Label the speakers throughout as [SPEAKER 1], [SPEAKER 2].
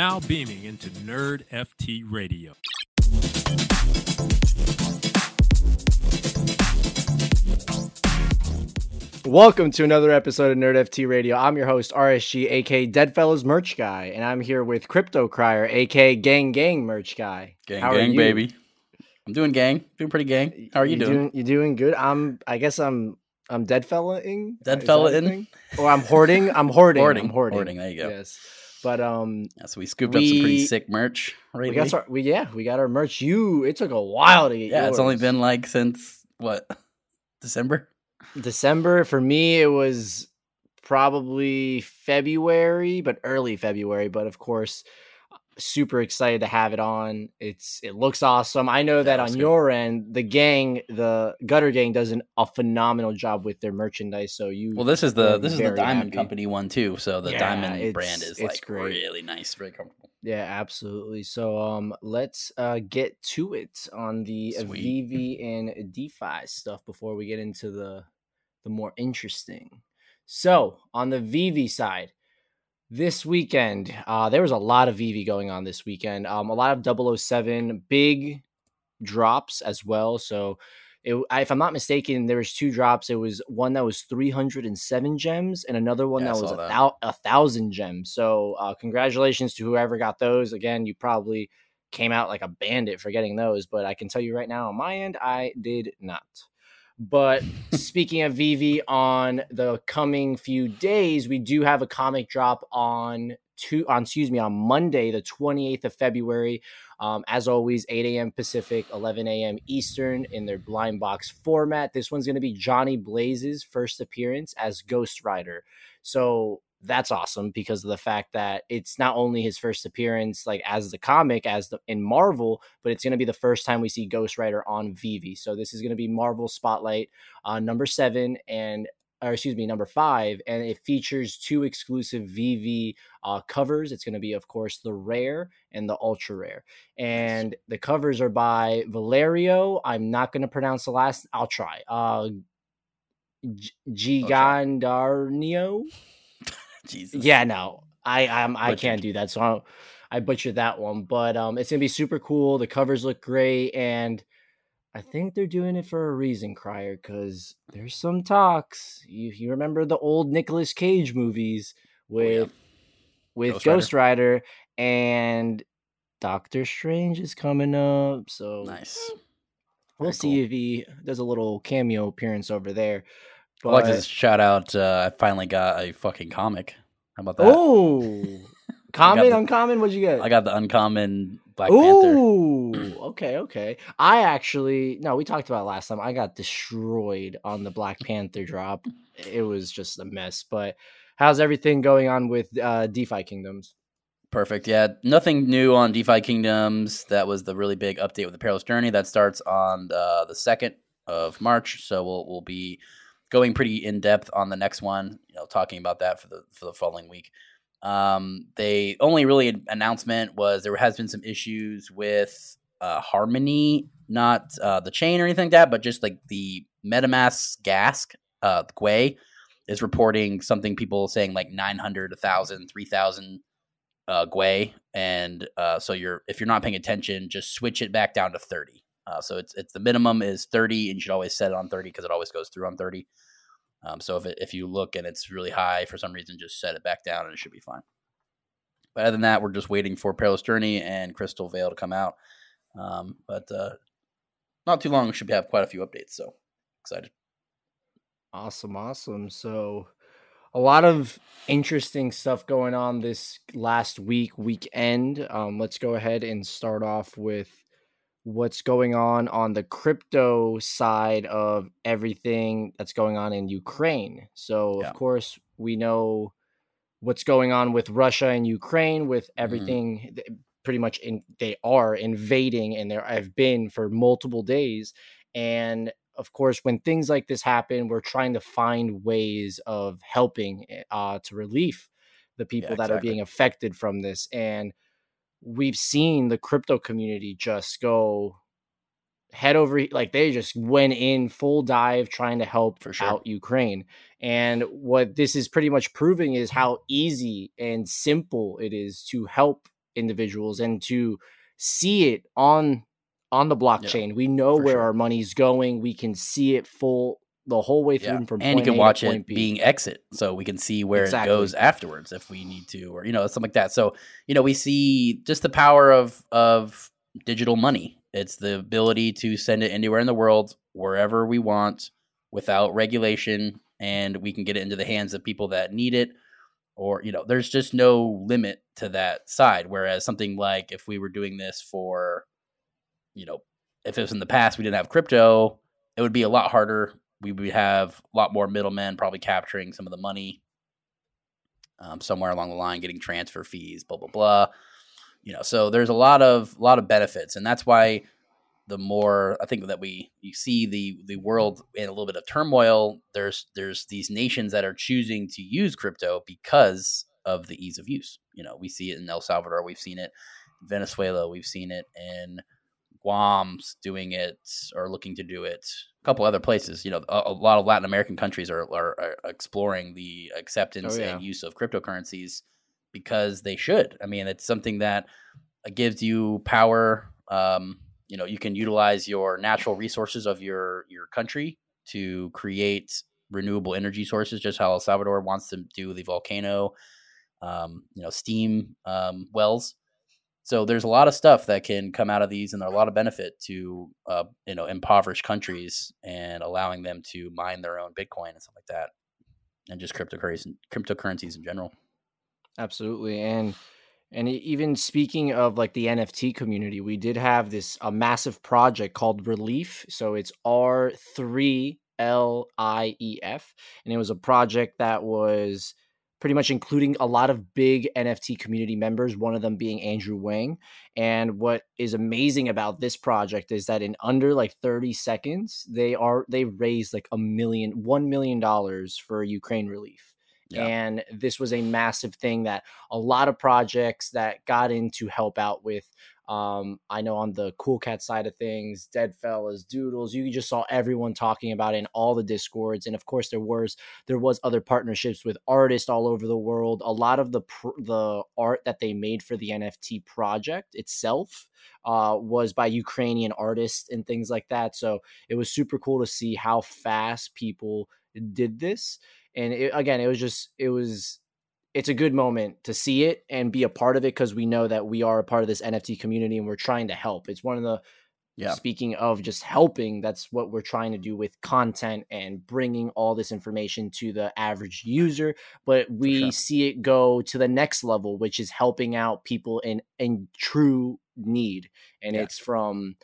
[SPEAKER 1] now beaming into Nerd FT Radio.
[SPEAKER 2] Welcome to another episode of Nerd FT Radio. I'm your host, RSG, aka Deadfellaz Merch Guy, and I'm here with Crypto Crier, aka Gang Gang Merch Guy.
[SPEAKER 3] Gang,
[SPEAKER 2] How
[SPEAKER 3] gang, baby. I'm doing gang. Doing pretty gang. How are you, doing?
[SPEAKER 2] You doing good? I'm. I guess I'm. I'm dead fellaing.
[SPEAKER 3] Dead
[SPEAKER 2] Is that a
[SPEAKER 3] fella-ing?
[SPEAKER 2] thing? Or I'm hoarding. I'm hoarding.
[SPEAKER 3] Hoarding,
[SPEAKER 2] I'm hoarding.
[SPEAKER 3] hoarding, there you go.
[SPEAKER 2] Yes, but um,
[SPEAKER 3] Yeah, so we scooped up some pretty sick merch.
[SPEAKER 2] we got our, we yeah, we got our merch. You. It took a while to get.
[SPEAKER 3] yeah, it's only been like since what December.
[SPEAKER 2] December for me. It was probably February, but early February. But of course, super excited to have it on. It's it looks awesome. I know that
[SPEAKER 3] looks
[SPEAKER 2] on
[SPEAKER 3] good.
[SPEAKER 2] your end, the gang, the Gutter Gang, does an, a phenomenal job with their merchandise. So you
[SPEAKER 3] Well, this is the this is the Diamond
[SPEAKER 2] happy.
[SPEAKER 3] Company one too. So the
[SPEAKER 2] Yeah,
[SPEAKER 3] Diamond brand is like
[SPEAKER 2] great.
[SPEAKER 3] really nice, very comfortable.
[SPEAKER 2] Yeah, absolutely. So um let's uh get to it on the
[SPEAKER 3] Sweet.
[SPEAKER 2] VeVe and DeFi stuff before we get into the the more interesting. So, on the VeVe side, this weekend, uh there was a lot of VeVe going on this weekend. Um a lot of 007 big drops as well. So it, if I'm not mistaken, there was two drops. It was one that was 307 gems, and another one
[SPEAKER 3] Yeah,
[SPEAKER 2] that was a, thou- a thousand gems. So, uh, congratulations to whoever got those. Again, you probably came out like a bandit for getting those, but I can tell you right now, on my end, I did not. But speaking of VeVe, on the coming few days, we do have a comic drop on two on excuse me on Monday, the 28th of February. Um, as always, 8 a.m. Pacific, 11 a.m. Eastern in their blind box format. This one's going to be Johnny Blaze's first appearance as Ghost Rider. So that's awesome because of the fact that it's not only his first appearance like as the comic as the in Marvel, but it's going to be the first time we see Ghost Rider on VeVe. So this is going to be Marvel Spotlight uh, number seven and or excuse me number five, and it features two exclusive VeVe uh, covers. It's going to be of course the rare and the ultra rare, and the covers are by Valerio. I'm not going to pronounce the last. I'll try. Uh, G- Gigandarnio.
[SPEAKER 3] Jesus.
[SPEAKER 2] Yeah, no, I I'm, I
[SPEAKER 3] Butchered.
[SPEAKER 2] can't do that. So I, I butchered that one, but um, it's gonna be super cool. The covers look great, and I think they're doing it for a reason, Crier, because there's some talks. You you remember the old Nicolas Cage movies with
[SPEAKER 3] yeah.
[SPEAKER 2] with
[SPEAKER 3] Ghost
[SPEAKER 2] Ghost,
[SPEAKER 3] Rider.
[SPEAKER 2] Rider. and Doctor Strange is coming up, so
[SPEAKER 3] Nice.
[SPEAKER 2] we'll
[SPEAKER 3] Very
[SPEAKER 2] see if he does a little cameo appearance over there.
[SPEAKER 3] I'd like to shout out. Uh, I finally got a fucking comic. How about that?
[SPEAKER 2] Oh, common,
[SPEAKER 3] the-
[SPEAKER 2] uncommon. What'd you get?
[SPEAKER 3] I got the uncommon Black Panther.
[SPEAKER 2] Ooh, okay, okay. I actually no, we talked about last time. I got destroyed on the Black Panther drop. It was just a mess. But how's everything going on with uh DeFi Kingdoms?
[SPEAKER 3] Perfect. Yeah, nothing new on DeFi Kingdoms. That was the really big update with the Perilous Journey that starts on uh, the second of March. So we'll we'll be going pretty in depth on the next one. You know, talking about that for the for the following week. Um, they only really announcement was there has been some issues with uh, Harmony, not uh, the chain or anything like that, but just like the MetaMask Gask uh, Gwei is reporting something people saying like 900, 1,000, 3,000 uh, Gwei, and uh, so you're if you're not paying attention, just switch it back down to thirty. Uh, so it's it's the minimum is thirty, and you should always set it on thirty because it always goes through on thirty. Um, so if it, if you look and it's really high for some reason, just set it back down and it should be fine. But other than that, we're just waiting for Perilous Journey and Crystal Veil to come out. Um, but uh, not too long, we should have quite a few updates. So excited.
[SPEAKER 2] Awesome, awesome. So a lot of interesting stuff going on this last week, weekend. Um, let's go ahead and start off with what's going on on the crypto side of everything that's going on in Ukraine. So,
[SPEAKER 3] Yeah.
[SPEAKER 2] of course, we know what's going on with Russia and Ukraine with
[SPEAKER 3] Mm-hmm.
[SPEAKER 2] everything pretty much in they are invading and there I've been for multiple days and of course when things like this happen we're trying to find ways of helping uh to relief the people that are being affected from this and we've seen the crypto community just go head over like they just went in full dive trying to help
[SPEAKER 3] For sure.
[SPEAKER 2] out Ukraine. And what this is pretty much proving is how easy and simple it is to help individuals and to see it on on the blockchain. Yeah, we know where sure. our money's going. We can see it full the whole way through
[SPEAKER 3] yeah. from and you can a watch it B. being exit so we can see where exactly. it goes afterwards if we need to or you know something like that so you know we see just the power of of digital money it's the ability to send it anywhere in the world wherever we want without regulation and we can get it into the hands of people that need it or you know there's just no limit to that side whereas something like if we were doing this for you know if it was in the past we didn't have crypto it would be a lot harder we would have a lot more middlemen probably capturing some of the money um, somewhere along the line getting transfer fees blah blah blah you know so there's a lot of lot of benefits and that's why the more I think that we you see the the world in a little bit of turmoil. There's there's these nations that are choosing to use crypto because of the ease of use. You know, we see it in El Salvador, we've seen it Venezuela, we've seen it in Guam's doing it or looking to do it. A couple other places, you know, a, a lot of Latin American countries are, are, are exploring the acceptance oh, yeah. and use of cryptocurrencies because they should. I mean, it's something that gives you power. Um, you know you can utilize your natural resources of your your country to create renewable energy sources just how el salvador wants to do the volcano um, you know steam um, wells so there's a lot of stuff that can come out of these and there are a lot of benefit to uh, you know impoverished countries and allowing them to mine their own bitcoin and stuff like that and just cryptocurrencies cryptocurrencies in general
[SPEAKER 2] absolutely and and even speaking of like the NFT community, we did have this a massive project called Relief. So it's R three L I E F, and it was a project that was pretty much including a lot of big NFT community members, one of them being Andrew Wang. And what is amazing about this project is that in under like 30 seconds, they are they raised like a million, one million dollars for Ukraine relief. Yeah. And this was a massive thing that a lot of projects that got in to help out with. Um, I know on the Cool Cat side of things, Deadfellaz, Doodles, you just saw everyone talking about it in all the discords, and of course there was there was other partnerships with artists all over the world. A lot of the pr- the art that they made for the NFT project itself uh, was by Ukrainian artists and things like that. So it was super cool to see how fast people did this and it, again it was just it was it's a good moment to see it and be a part of it because we know that we are a part of this nft community and we're trying to help it's one of the yeah. speaking of just helping that's what we're trying to do with content and bringing all this information to the average user but we sure. see it go to the next level which is helping out people in in true need and yeah. it's from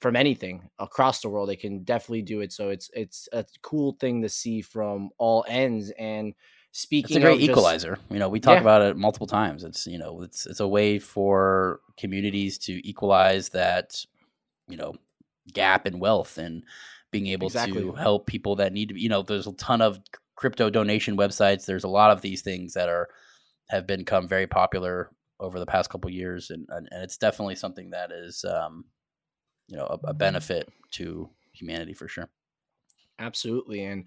[SPEAKER 2] from anything across the world they can definitely do it so it's it's a cool thing to see from all ends and speaking
[SPEAKER 3] it's a great equalizer you know we talk yeah. about it multiple times it's you know it's it's a way for communities to equalize that you know gap in wealth and being able exactly. to help people that need to be you know there's a ton of crypto donation websites there's a lot of these things that are have become very popular over the past couple years and, and, and it's definitely something that is um, you know a, a mm-hmm. benefit to humanity for sure
[SPEAKER 2] absolutely and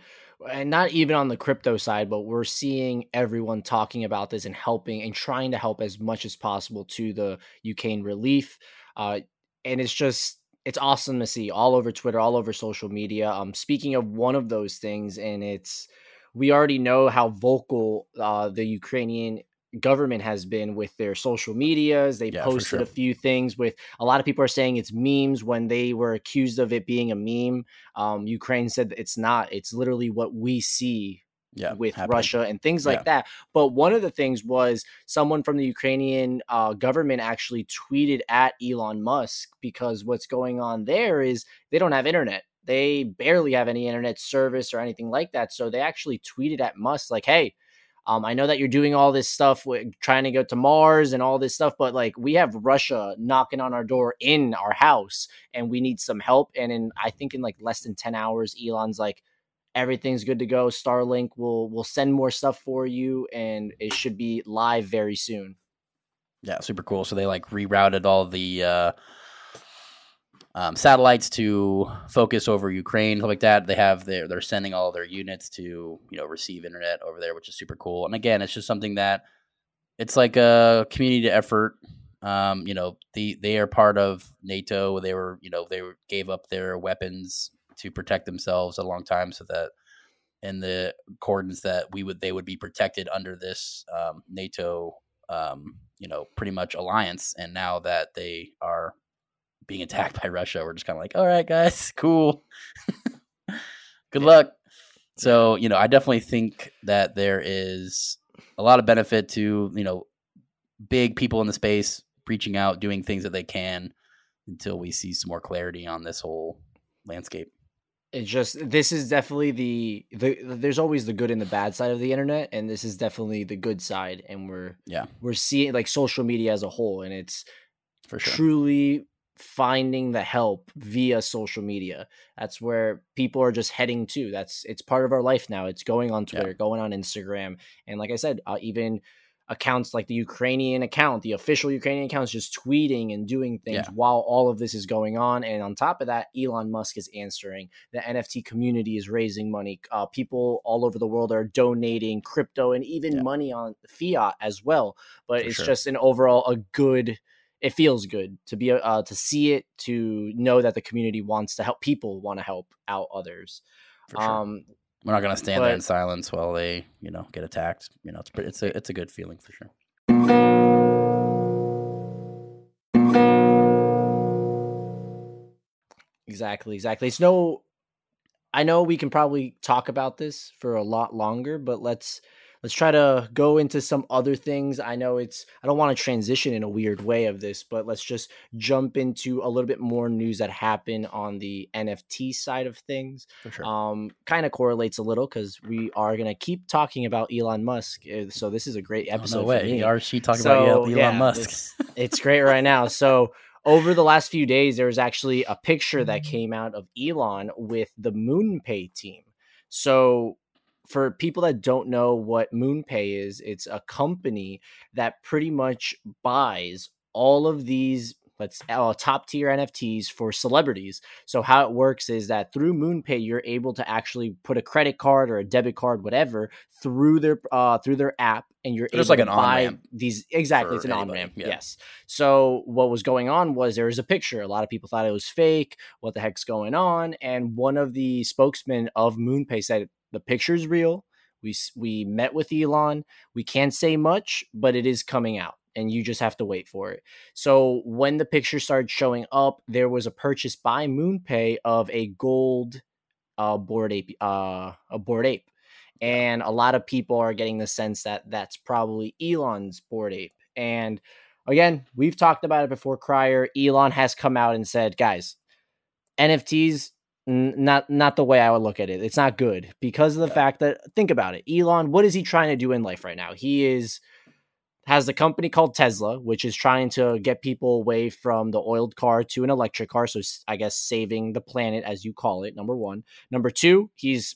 [SPEAKER 2] and not even on the crypto side but we're seeing everyone talking about this and helping and trying to help as much as possible to the Ukraine relief uh, and it's just it's awesome to see all over Twitter all over social media um speaking of one of those things and it's we already know how vocal uh, the Ukrainian government has been with their social medias. They yeah, posted sure. a few things with a lot of people are saying it's memes when they were accused of it being a meme. Um, Ukraine said it's not. It's literally what we see yeah, with happening. Russia and things like yeah. that. But one of the things was someone from the Ukrainian uh, government actually tweeted at Elon Musk because what's going on there is they don't have internet. They barely have any internet service or anything like that. So they actually tweeted at Musk like, "Hey, um, I know that you're doing all this stuff with trying to go to Mars and all this stuff, but like we have Russia knocking on our door in our house and we need some help. And in I think in like less than 10 hours, Elon's like, everything's good to go. Starlink will will send more stuff for you and it should be live very soon.
[SPEAKER 3] Yeah, super cool. So they like rerouted all the uh um, satellites to focus over Ukraine, stuff like that. They have their they're sending all their units to you know receive internet over there, which is super cool. And again, it's just something that it's like a community effort. Um, you know, the they are part of NATO. They were, you know, they gave up their weapons to protect themselves a long time, so that in the accordance that we would they would be protected under this um, NATO, um, you know, pretty much alliance. And now that they are being attacked by Russia, we're just kind of like, all right, guys, cool. Good luck. So, you know, I definitely think that there is a lot of benefit to, you know, big people in the space reaching out, doing things that they can until we see some more clarity on this whole landscape.
[SPEAKER 2] It's just this is definitely the the there's always the good and the bad side of the internet and this is definitely the good side and we're
[SPEAKER 3] Yeah,
[SPEAKER 2] we're seeing like social media as a whole and it's
[SPEAKER 3] for sure.
[SPEAKER 2] truly finding the help via social media. That's where people are just heading to. That's it's part of our life now. It's going on
[SPEAKER 3] Yeah.
[SPEAKER 2] Twitter, going on Instagram, and like I said, uh, even accounts like the Ukrainian account, the official Ukrainian accounts, just tweeting and doing things
[SPEAKER 3] Yeah.
[SPEAKER 2] while all of this is going on. And on top of that, Elon Musk is answering. The NFT community is raising money. Uh, people all over the world are donating crypto and even
[SPEAKER 3] Yeah.
[SPEAKER 2] money on fiat as well. But
[SPEAKER 3] For
[SPEAKER 2] it's
[SPEAKER 3] sure.
[SPEAKER 2] just an overall a good it feels good to be uh, to see it to know that the community wants to help people want to help out others
[SPEAKER 3] sure.
[SPEAKER 2] um
[SPEAKER 3] We're not going to stand there in silence while they, you know, get attacked. You know, it's pretty, it's a it's a good feeling for sure.
[SPEAKER 2] exactly exactly it's no i know we can probably talk about this for a lot longer but let's let's try to go into some other things i know it's i don't want to transition in a weird way of this but let's just jump into a little bit more news that happened on the nft side of things
[SPEAKER 3] For sure.
[SPEAKER 2] um kind of correlates a little because we are going to keep talking about elon musk uh, so this is a great
[SPEAKER 3] Oh,
[SPEAKER 2] episode
[SPEAKER 3] no way. Are she talking
[SPEAKER 2] So,
[SPEAKER 3] about Elon
[SPEAKER 2] yeah,
[SPEAKER 3] Musk?
[SPEAKER 2] It's, it's great right now. So over the last few days, there was actually a picture that came out of Elon with the MoonPay team. So for people that don't know what MoonPay is, it's a company that pretty much buys all of these let's uh, top tier NFTs for celebrities. So how it works is that through MoonPay, you're able to actually put a credit card or a debit card, whatever, through their uh, through their app, and you're able
[SPEAKER 3] like
[SPEAKER 2] to
[SPEAKER 3] an
[SPEAKER 2] buy these exactly. It's an on ramp,
[SPEAKER 3] yeah.
[SPEAKER 2] Yes. So what was going on was there was a picture. A lot of people thought it was fake. What the heck's going on? And one of the spokesmen of MoonPay said the picture's real. We we met with Elon. We can't say much, but it is coming out, and you just have to wait for it. So when the picture started showing up, there was a purchase by MoonPay of a gold uh, Bored Ape, uh, a Bored Ape, and a lot of people are getting the sense that that's probably Elon's Bored Ape. And again, we've talked about it before. Crier Elon has come out and said, guys, NFTs n- not not the way I would look at it. It's not good because of the fact that think about it. Elon, what is he trying to do in life right now? He is has a company called Tesla, which is trying to get people away from the oiled car to an electric car. So I guess saving the planet, as you call it. Number one. Number two, he's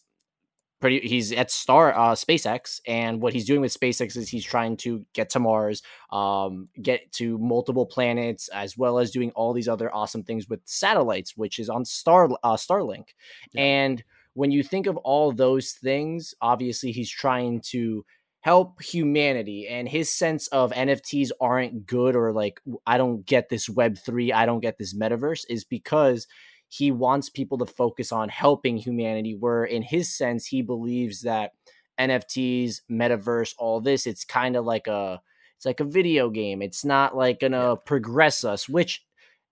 [SPEAKER 2] pretty. He's at Star uh, SpaceX, and what he's doing with SpaceX is he's trying to get to Mars, um, get to multiple planets, as well as doing all these other awesome things with satellites, which is on Star uh, Starlink.
[SPEAKER 3] Yeah.
[SPEAKER 2] And when you think of all those things, obviously he's trying to help humanity and his sense of NFTs aren't good or like I don't get this web 3, I don't get this metaverse is because he wants people to focus on helping humanity where in his sense he believes that NFTs, metaverse, all this it's kind of like a it's like a video game. It's not like going to
[SPEAKER 3] Yeah.
[SPEAKER 2] progress us, which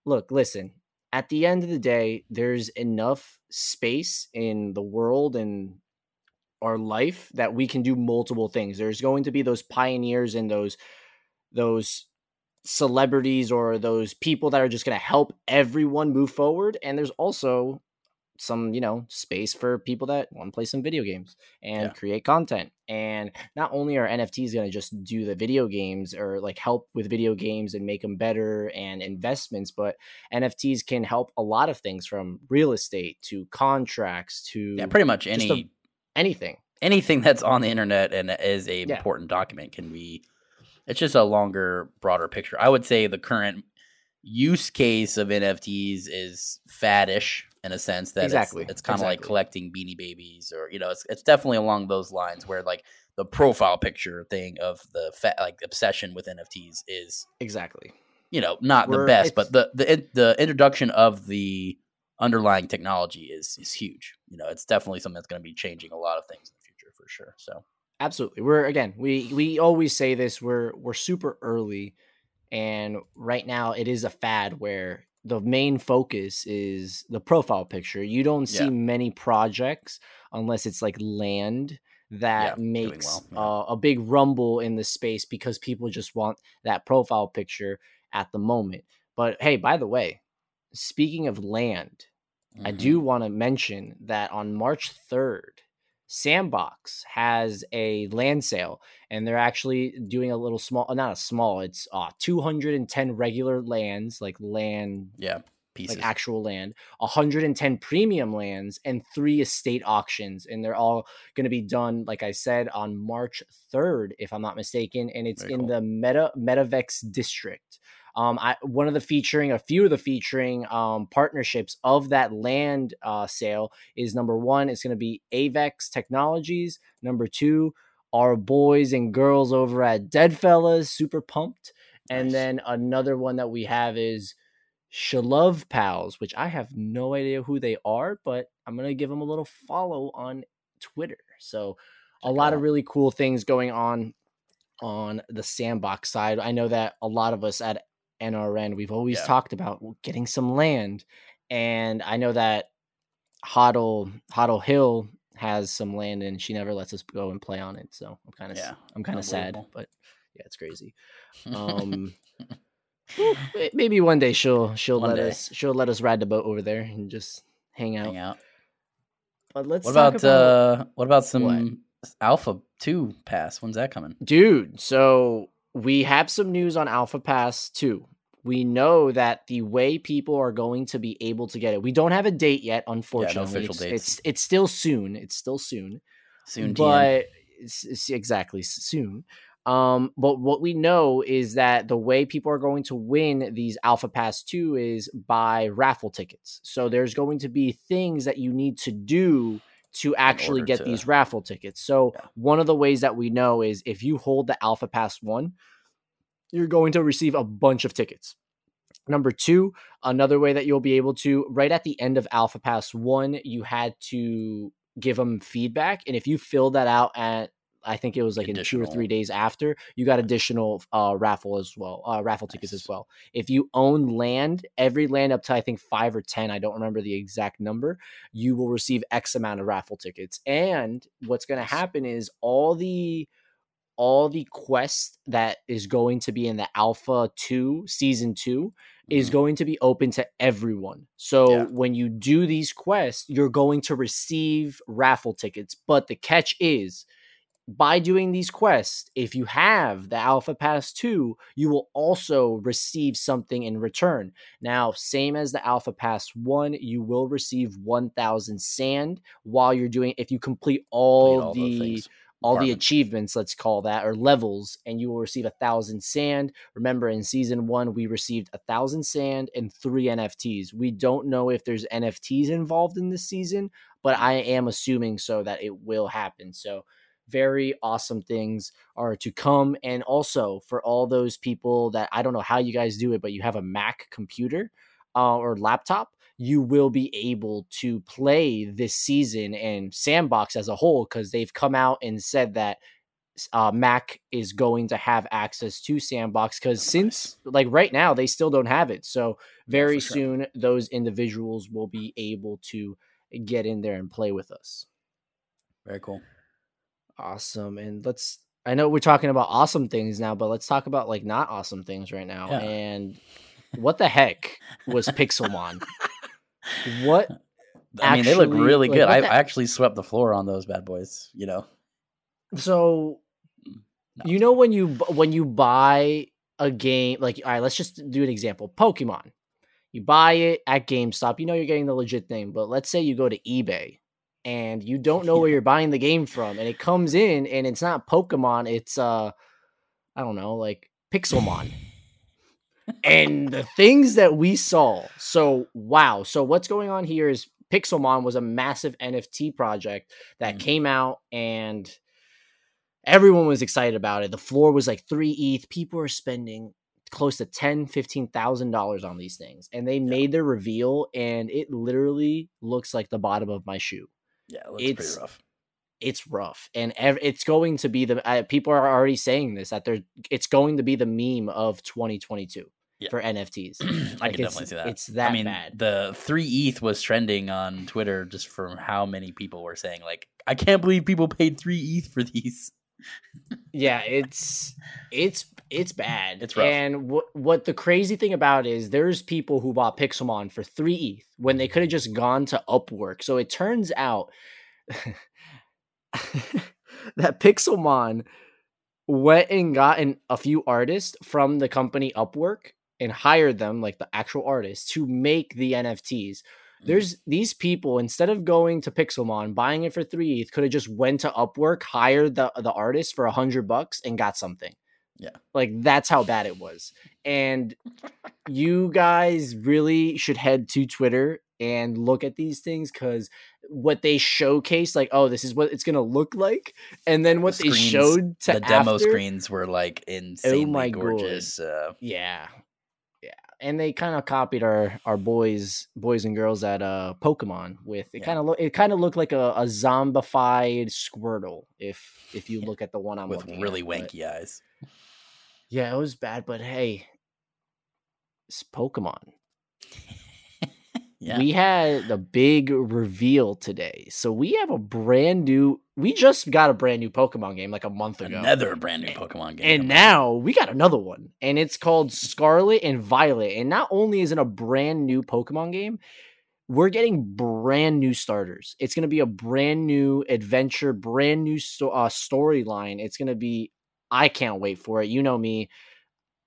[SPEAKER 2] look, listen, at the end of the day, there's enough space in the world and our life that we can do multiple things. There's going to be those pioneers and those those celebrities or those people that are just going to help everyone move forward and there's also some, you know, space for people that want to play some video games and
[SPEAKER 3] Yeah.
[SPEAKER 2] create content. And not only are NFTs going to just do the video games or like help with video games and make them better and investments, but NFTs can help a lot of things from real estate to contracts to
[SPEAKER 3] Yeah, pretty much any
[SPEAKER 2] a- anything.
[SPEAKER 3] anything that's on the internet and is a
[SPEAKER 2] Yeah.
[SPEAKER 3] important document can be it's just a longer broader picture i would say the current use case of nfts is faddish in a sense that
[SPEAKER 2] Exactly,
[SPEAKER 3] it's, it's kind of like collecting Beanie Babies or you know it's it's definitely along those lines where like the profile picture thing of the fa- like obsession with NFTs is
[SPEAKER 2] exactly.
[SPEAKER 3] you know not the
[SPEAKER 2] We're-
[SPEAKER 3] best, but the the the introduction of the underlying technology is is huge. You know, it's definitely something that's going to be changing a lot of things in the future for sure. So
[SPEAKER 2] Absolutely. We're again, we we always say this, we're we're super early and right now it is a fad where the main focus is the profile picture. You don't see
[SPEAKER 3] Yeah.
[SPEAKER 2] many projects unless it's like land that
[SPEAKER 3] doing
[SPEAKER 2] makes
[SPEAKER 3] well, yeah.
[SPEAKER 2] uh, a big rumble in the space because people just want that profile picture at the moment. But hey, by the way, speaking of land, I
[SPEAKER 3] mhm.
[SPEAKER 2] do want to mention that on March 3rd, Sandbox has a land sale and they're actually doing a little small, uh, not a small, it's uh, 210 regular lands, like land,
[SPEAKER 3] yeah pieces.
[SPEAKER 2] like actual land, 110 premium lands, and three estate auctions. And they're all going to be done, like I said, on March 3rd, if I'm not mistaken. And it's
[SPEAKER 3] Very
[SPEAKER 2] in
[SPEAKER 3] cool.
[SPEAKER 2] the Meta Metavex district. Um, I one of the featuring a few of the featuring um partnerships of that land uh sale is number one. It's going to be Avex Technologies. Number two, our boys and girls over at Deadfellaz, super pumped. And
[SPEAKER 3] Nice.
[SPEAKER 2] then another one that we have is Shalove Pals, which I have no idea who they are, but I'm gonna give them a little follow on Twitter. So a lot of really cool things going on on the sandbox side. I know that a lot of us at NRN we've always
[SPEAKER 3] Yeah.
[SPEAKER 2] talked about getting some land, and I know that Hoddle Hoddle Hill has some land and she never lets us go and play on it. So I'm kind of
[SPEAKER 3] Yeah,
[SPEAKER 2] I'm kind of sad, but yeah, it's crazy. Um, maybe one day she'll she'll
[SPEAKER 3] One
[SPEAKER 2] let
[SPEAKER 3] day.
[SPEAKER 2] us she'll let us ride the boat over there and just hang out.
[SPEAKER 3] hang out.
[SPEAKER 2] But let's
[SPEAKER 3] What
[SPEAKER 2] talk
[SPEAKER 3] about, uh what about some
[SPEAKER 2] What?
[SPEAKER 3] Alpha Two Pass? When's that coming?
[SPEAKER 2] dude. So we have some news on Alpha Pass 2. We know that the way people are going to be able to get it. We don't have a date yet, unfortunately.
[SPEAKER 3] official
[SPEAKER 2] it's,
[SPEAKER 3] dates.
[SPEAKER 2] it's it's still soon. It's still soon.
[SPEAKER 3] Soon,
[SPEAKER 2] but it's, it's exactly soon. Um, but what we know is that the way people are going to win these Alpha Pass 2 is by raffle tickets. So there's going to be things that you need to do to actually get
[SPEAKER 3] to-
[SPEAKER 2] these raffle tickets. So
[SPEAKER 3] Yeah.
[SPEAKER 2] one of the ways that we know is if you hold the Alpha Pass 1, you're going to receive a bunch of tickets. Number two, another way that you'll be able to, right at the end of Alpha Pass 1, you had to give them feedback. And if you fill that out at, I think it was like in two or three days after, you got additional uh, raffle as well, uh, raffle tickets as well. If you own land, every land up to I think five or 10, I don't remember the exact number, you will receive X amount of raffle tickets. And what's going to happen is all the all the quest that is going to be in the alpha 2 season 2 is
[SPEAKER 3] Mhm.
[SPEAKER 2] going to be open to everyone so
[SPEAKER 3] Yeah.
[SPEAKER 2] when you do these quests you're going to receive raffle tickets but the catch is by doing these quests if you have the alpha pass 2 you will also receive something in return now same as the alpha pass 1 you will receive 1000 sand while you're doing if you complete all,
[SPEAKER 3] Complete
[SPEAKER 2] the all the achievements, let's call that, or levels, and you will receive a thousand sand. Remember, in season one, we received a thousand sand and three NFTs. We don't know if there's NFTs involved in this season, but I am assuming so that it will happen. So, very awesome things are to come. And also, for all those people that I don't know how you guys do it, but you have a Mac computer uh, or laptop, you will be able to play this season and Sandbox as a whole because they've come out and said that uh, Mac is going to have access to Sandbox because since like right now they still don't have it. So very
[SPEAKER 3] sure.
[SPEAKER 2] soon those individuals will be able to get in there and play with us.
[SPEAKER 3] Very cool.
[SPEAKER 2] Awesome. And let's I know we're talking about awesome things now, but let's talk about like not awesome things right now.
[SPEAKER 3] Yeah.
[SPEAKER 2] And what the heck was Pixelmon? what
[SPEAKER 3] I mean, they look really
[SPEAKER 2] like,
[SPEAKER 3] good. I,
[SPEAKER 2] the-
[SPEAKER 3] actually swept the floor on those bad boys. You know,
[SPEAKER 2] so mm,
[SPEAKER 3] No.
[SPEAKER 2] you know when you when you buy a game like all right let's just do an example pokemon you buy it at gamestop you know you're getting the legit thing but let's say you go to ebay and you don't know where you're buying the game from and it comes in and it's not pokemon it's uh i don't know like pixelmon and the things that we saw. So wow. So what's going on here is Pixelmon was a massive NFT project that
[SPEAKER 3] Mhm.
[SPEAKER 2] came out and everyone was excited about it. The floor was like 3 ETH. People were spending close to 10 $15,000 on these things. And they made their reveal and it literally looks like the bottom of my shoe.
[SPEAKER 3] Yeah, it looks
[SPEAKER 2] It's-
[SPEAKER 3] pretty rough.
[SPEAKER 2] It's rough and ev- it's going to be the uh, people are already saying this that they're it's going to be the meme of 2022
[SPEAKER 3] Yeah.
[SPEAKER 2] for NFTs.
[SPEAKER 3] I
[SPEAKER 2] Like,
[SPEAKER 3] can definitely see that.
[SPEAKER 2] it's that
[SPEAKER 3] I mean,
[SPEAKER 2] bad.
[SPEAKER 3] the three ETH was trending on Twitter just from how many people were saying like, I can't believe people paid three ETH for these.
[SPEAKER 2] yeah it's it's it's bad
[SPEAKER 3] It's rough.
[SPEAKER 2] and what what the crazy thing about is there's people who bought pixelmon for 3 eth when they could have just gone to upwork so it turns out that pixelmon went and got an, a few artists from the company upwork and hired them like the actual artists to make the nfts
[SPEAKER 3] Mm.
[SPEAKER 2] there's these people instead of going to Pixelmon buying it for three ETH could have just went to Upwork, hired the the artist for a hundred bucks, and got something.
[SPEAKER 3] Yeah.
[SPEAKER 2] like that's how bad it was. And you guys really should head to Twitter and look at these things because what they showcase, like, oh, this is what it's gonna look like, and then what
[SPEAKER 3] The
[SPEAKER 2] they
[SPEAKER 3] screens-
[SPEAKER 2] showed to
[SPEAKER 3] the demo screens were like insanely
[SPEAKER 2] my
[SPEAKER 3] gorgeous. Uh,
[SPEAKER 2] yeah and they kind of copied our our boys boys and girls at uh pokemon with it
[SPEAKER 3] Yeah.
[SPEAKER 2] kind of look it kind of looked like a, a zombified squirtle if if you look at the one i'm
[SPEAKER 3] with really
[SPEAKER 2] at, but-
[SPEAKER 3] wanky eyes.
[SPEAKER 2] yeah it was bad but hey it's pokemon
[SPEAKER 3] Yeah.
[SPEAKER 2] we had a big reveal today so we have a brand new we just got a brand new pokemon game like a month ago
[SPEAKER 3] Another brand new Pokemon game.
[SPEAKER 2] And now we got another one, and it's called Scarlet and Violet. And not only is it a brand new Pokemon game, we're getting brand new starters. It's going to be a brand new adventure, brand new sto- uh, storyline. It's going to be, I can't wait for it. You know me,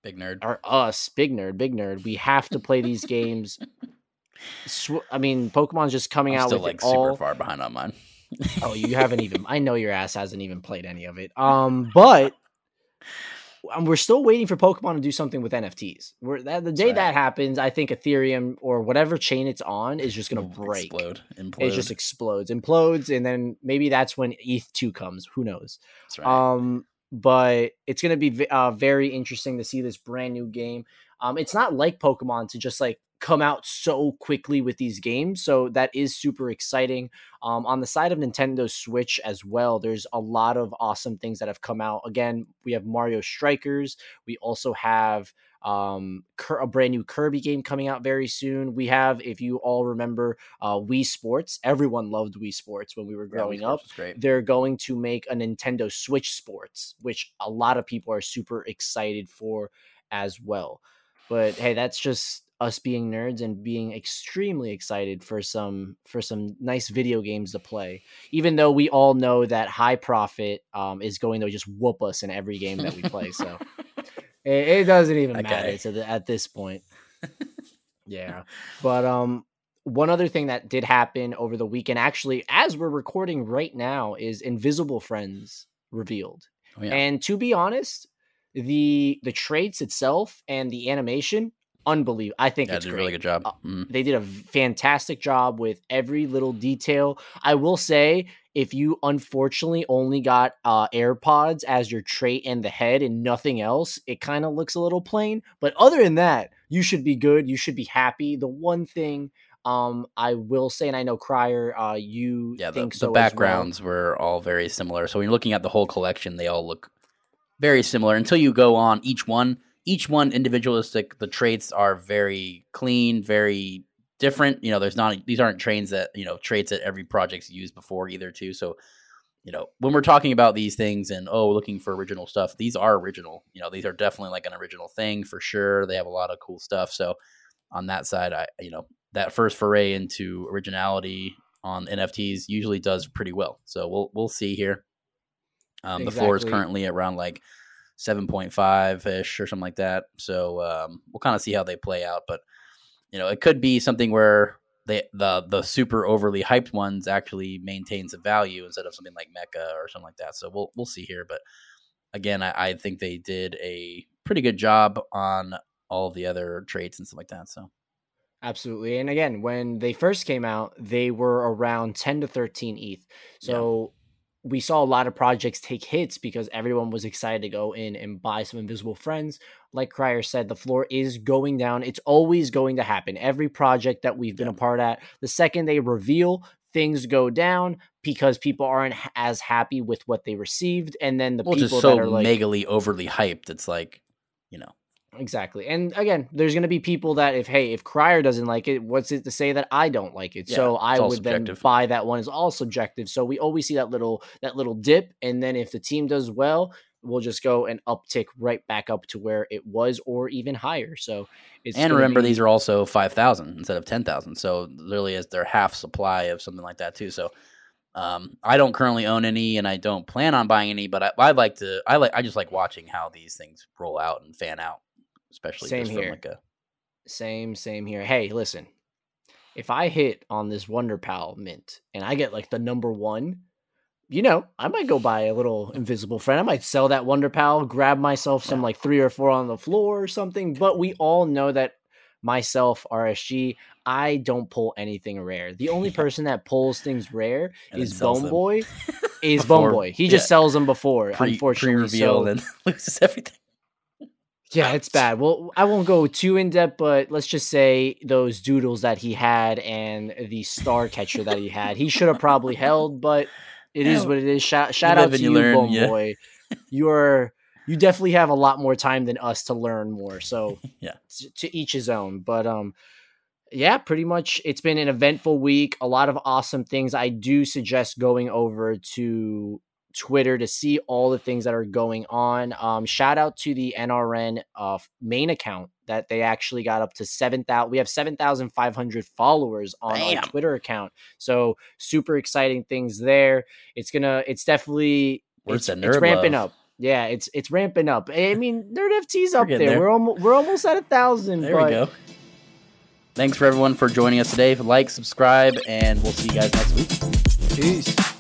[SPEAKER 3] big nerd.
[SPEAKER 2] or us, big nerd, big nerd. We have to play these games. I mean, Pokemon's just coming
[SPEAKER 3] I'm
[SPEAKER 2] out
[SPEAKER 3] still
[SPEAKER 2] with
[SPEAKER 3] like super
[SPEAKER 2] all.
[SPEAKER 3] far behind on mine.
[SPEAKER 2] Oh, you haven't even. I know your ass hasn't even played any of it. Um, but um, we're still waiting for Pokemon to do something with NFTs. We're that the day
[SPEAKER 3] right.
[SPEAKER 2] that happens, I think Ethereum or whatever chain it's on is just gonna break.
[SPEAKER 3] explode, implode.
[SPEAKER 2] It just explodes, implodes, and then maybe that's when ETH two comes. Who knows?
[SPEAKER 3] That's right.
[SPEAKER 2] Um, but it's gonna be v- uh, very interesting to see this brand new game. Um, it's not like Pokemon to just like come out so quickly with these games, so that is super exciting. Um, on the side of Nintendo Switch as well, there's a lot of awesome things that have come out. Again, we have Mario Strikers. We also have um a brand new Kirby game coming out very soon. We have, if you all remember, uh, Wii Sports. Everyone loved Wii Sports when we were growing
[SPEAKER 3] Sports
[SPEAKER 2] up
[SPEAKER 3] great.
[SPEAKER 2] they're going to make a Nintendo Switch Sports, which a lot of people are super excited for as well. But hey, that's just us being nerds and being extremely excited for some for some nice video games to play. Even though we all know that High Profit um, is going to just whoop us in every game that we play, so it, it doesn't even
[SPEAKER 3] Okay.
[SPEAKER 2] matter to the, at this point. yeah, but um, one other thing that did happen over the weekend, actually, as we're recording right now, is Invisible Friends revealed.
[SPEAKER 3] Oh, yeah.
[SPEAKER 2] And to be honest, the the traits itself and the animation, unbelievable. I think
[SPEAKER 3] yeah,
[SPEAKER 2] it's
[SPEAKER 3] did a really good job.
[SPEAKER 2] Uh,
[SPEAKER 3] Mm.
[SPEAKER 2] They did a fantastic job with every little detail. I will say, if you unfortunately only got uh, AirPods as your trait and the head and nothing else, it kind of looks a little plain. But other than that, you should be good. You should be happy. The one thing um, I will say, and I know Crier, uh, you
[SPEAKER 3] Yeah, the,
[SPEAKER 2] think
[SPEAKER 3] the
[SPEAKER 2] so as well.
[SPEAKER 3] backgrounds were all very similar. So when you're looking at the whole collection, they all look very similar until you go on each one. Each one individualistic. The traits are very clean, very different. You know, there's not these aren't trains that you know traits that every project's used before either too. So you know when we're talking about these things and oh looking for original stuff, these are original. You know, these are definitely like an original thing for sure. They have a lot of cool stuff. So on that side, I you know that first foray into originality on NFTs usually does pretty well. So we'll we'll see here. Um, The floor is currently around like seven point five ish or something like that. So um, we'll kind of see how they play out. But you know, it could be something where they the the super overly hyped ones actually maintains a value instead of something like Meka or something like that. So we'll we'll see here. But again, I, I think they did a pretty good job on all the other traits and stuff like that. So
[SPEAKER 2] Absolutely. And again, when they first came out, they were around 10 to 13 ETH. So we saw a lot of projects take hits because everyone was excited to go in and buy some invisible friends. Like Crier said, the floor is going down. It's always going to happen. Every project that we've been
[SPEAKER 3] Yeah.
[SPEAKER 2] a part at, the second they reveal, things go down because people aren't as happy with what they received. And then the
[SPEAKER 3] well,
[SPEAKER 2] people
[SPEAKER 3] just
[SPEAKER 2] that
[SPEAKER 3] so
[SPEAKER 2] are like
[SPEAKER 3] megally overly hyped. It's like, you know,
[SPEAKER 2] Exactly. And again, there's going to be people that if hey, if Crier doesn't like it, what's it to say that I don't like it?
[SPEAKER 3] Yeah,
[SPEAKER 2] so I would then
[SPEAKER 3] subjective.
[SPEAKER 2] buy that one. It's all subjective. So we always see that little that little dip and then if the team does well, we'll just go and uptick right back up to where it was or even higher. So it's
[SPEAKER 3] and remember
[SPEAKER 2] be-
[SPEAKER 3] these are also five thousand instead of ten thousand. So literally, as their half supply of something like that too. So um, I don't currently own any, and I don't plan on buying any. But I, I like to. I like. I just like watching how these things roll out and fan out, especially
[SPEAKER 2] Same
[SPEAKER 3] just
[SPEAKER 2] here.
[SPEAKER 3] like a
[SPEAKER 2] Same, same here. Hey, listen. If I hit on this Wonder Pal mint and I get like the number one, you know, I might go buy a little invisible friend. I might sell that Wonder Pal, grab myself some like three or four on the floor or something. But we all know that myself, RSG, I don't pull anything rare. The only person that pulls things rare
[SPEAKER 3] And
[SPEAKER 2] is Bone. Boy. Is
[SPEAKER 3] Before-
[SPEAKER 2] Bone Boy. He just
[SPEAKER 3] yeah.
[SPEAKER 2] sells them before,
[SPEAKER 3] pre
[SPEAKER 2] unfortunately. so-
[SPEAKER 3] and loses everything.
[SPEAKER 2] Yeah, it's bad. Well, I won't go too in depth, but let's just say those doodles that he had and the star catcher that he had, he should have probably held, but it is what it is. Shout, shout out to
[SPEAKER 3] you
[SPEAKER 2] you,
[SPEAKER 3] learn,
[SPEAKER 2] Bone
[SPEAKER 3] yeah.
[SPEAKER 2] Boy. You're you definitely have a lot more time than us to learn more. So
[SPEAKER 3] Yeah.
[SPEAKER 2] to each his own. But um, yeah, pretty much. It's been an eventful week. A lot of awesome things. I do suggest going over to Twitter to see all the things that are going on. Um, shout out to the NRN uh, main account that they actually got up to seven thousand. We have seven thousand five hundred followers on our Twitter account. So super exciting things there. It's gonna. It's definitely.
[SPEAKER 3] Where's
[SPEAKER 2] It's, it's ramping
[SPEAKER 3] love?
[SPEAKER 2] up. Yeah, it's it's ramping up. I mean, Nerd FT's up there.
[SPEAKER 3] there.
[SPEAKER 2] We're almost we're almost at a thousand.
[SPEAKER 3] There
[SPEAKER 2] but
[SPEAKER 3] we go. Thanks for everyone for joining us today. Like, subscribe, and we'll see you guys next week.
[SPEAKER 2] Peace.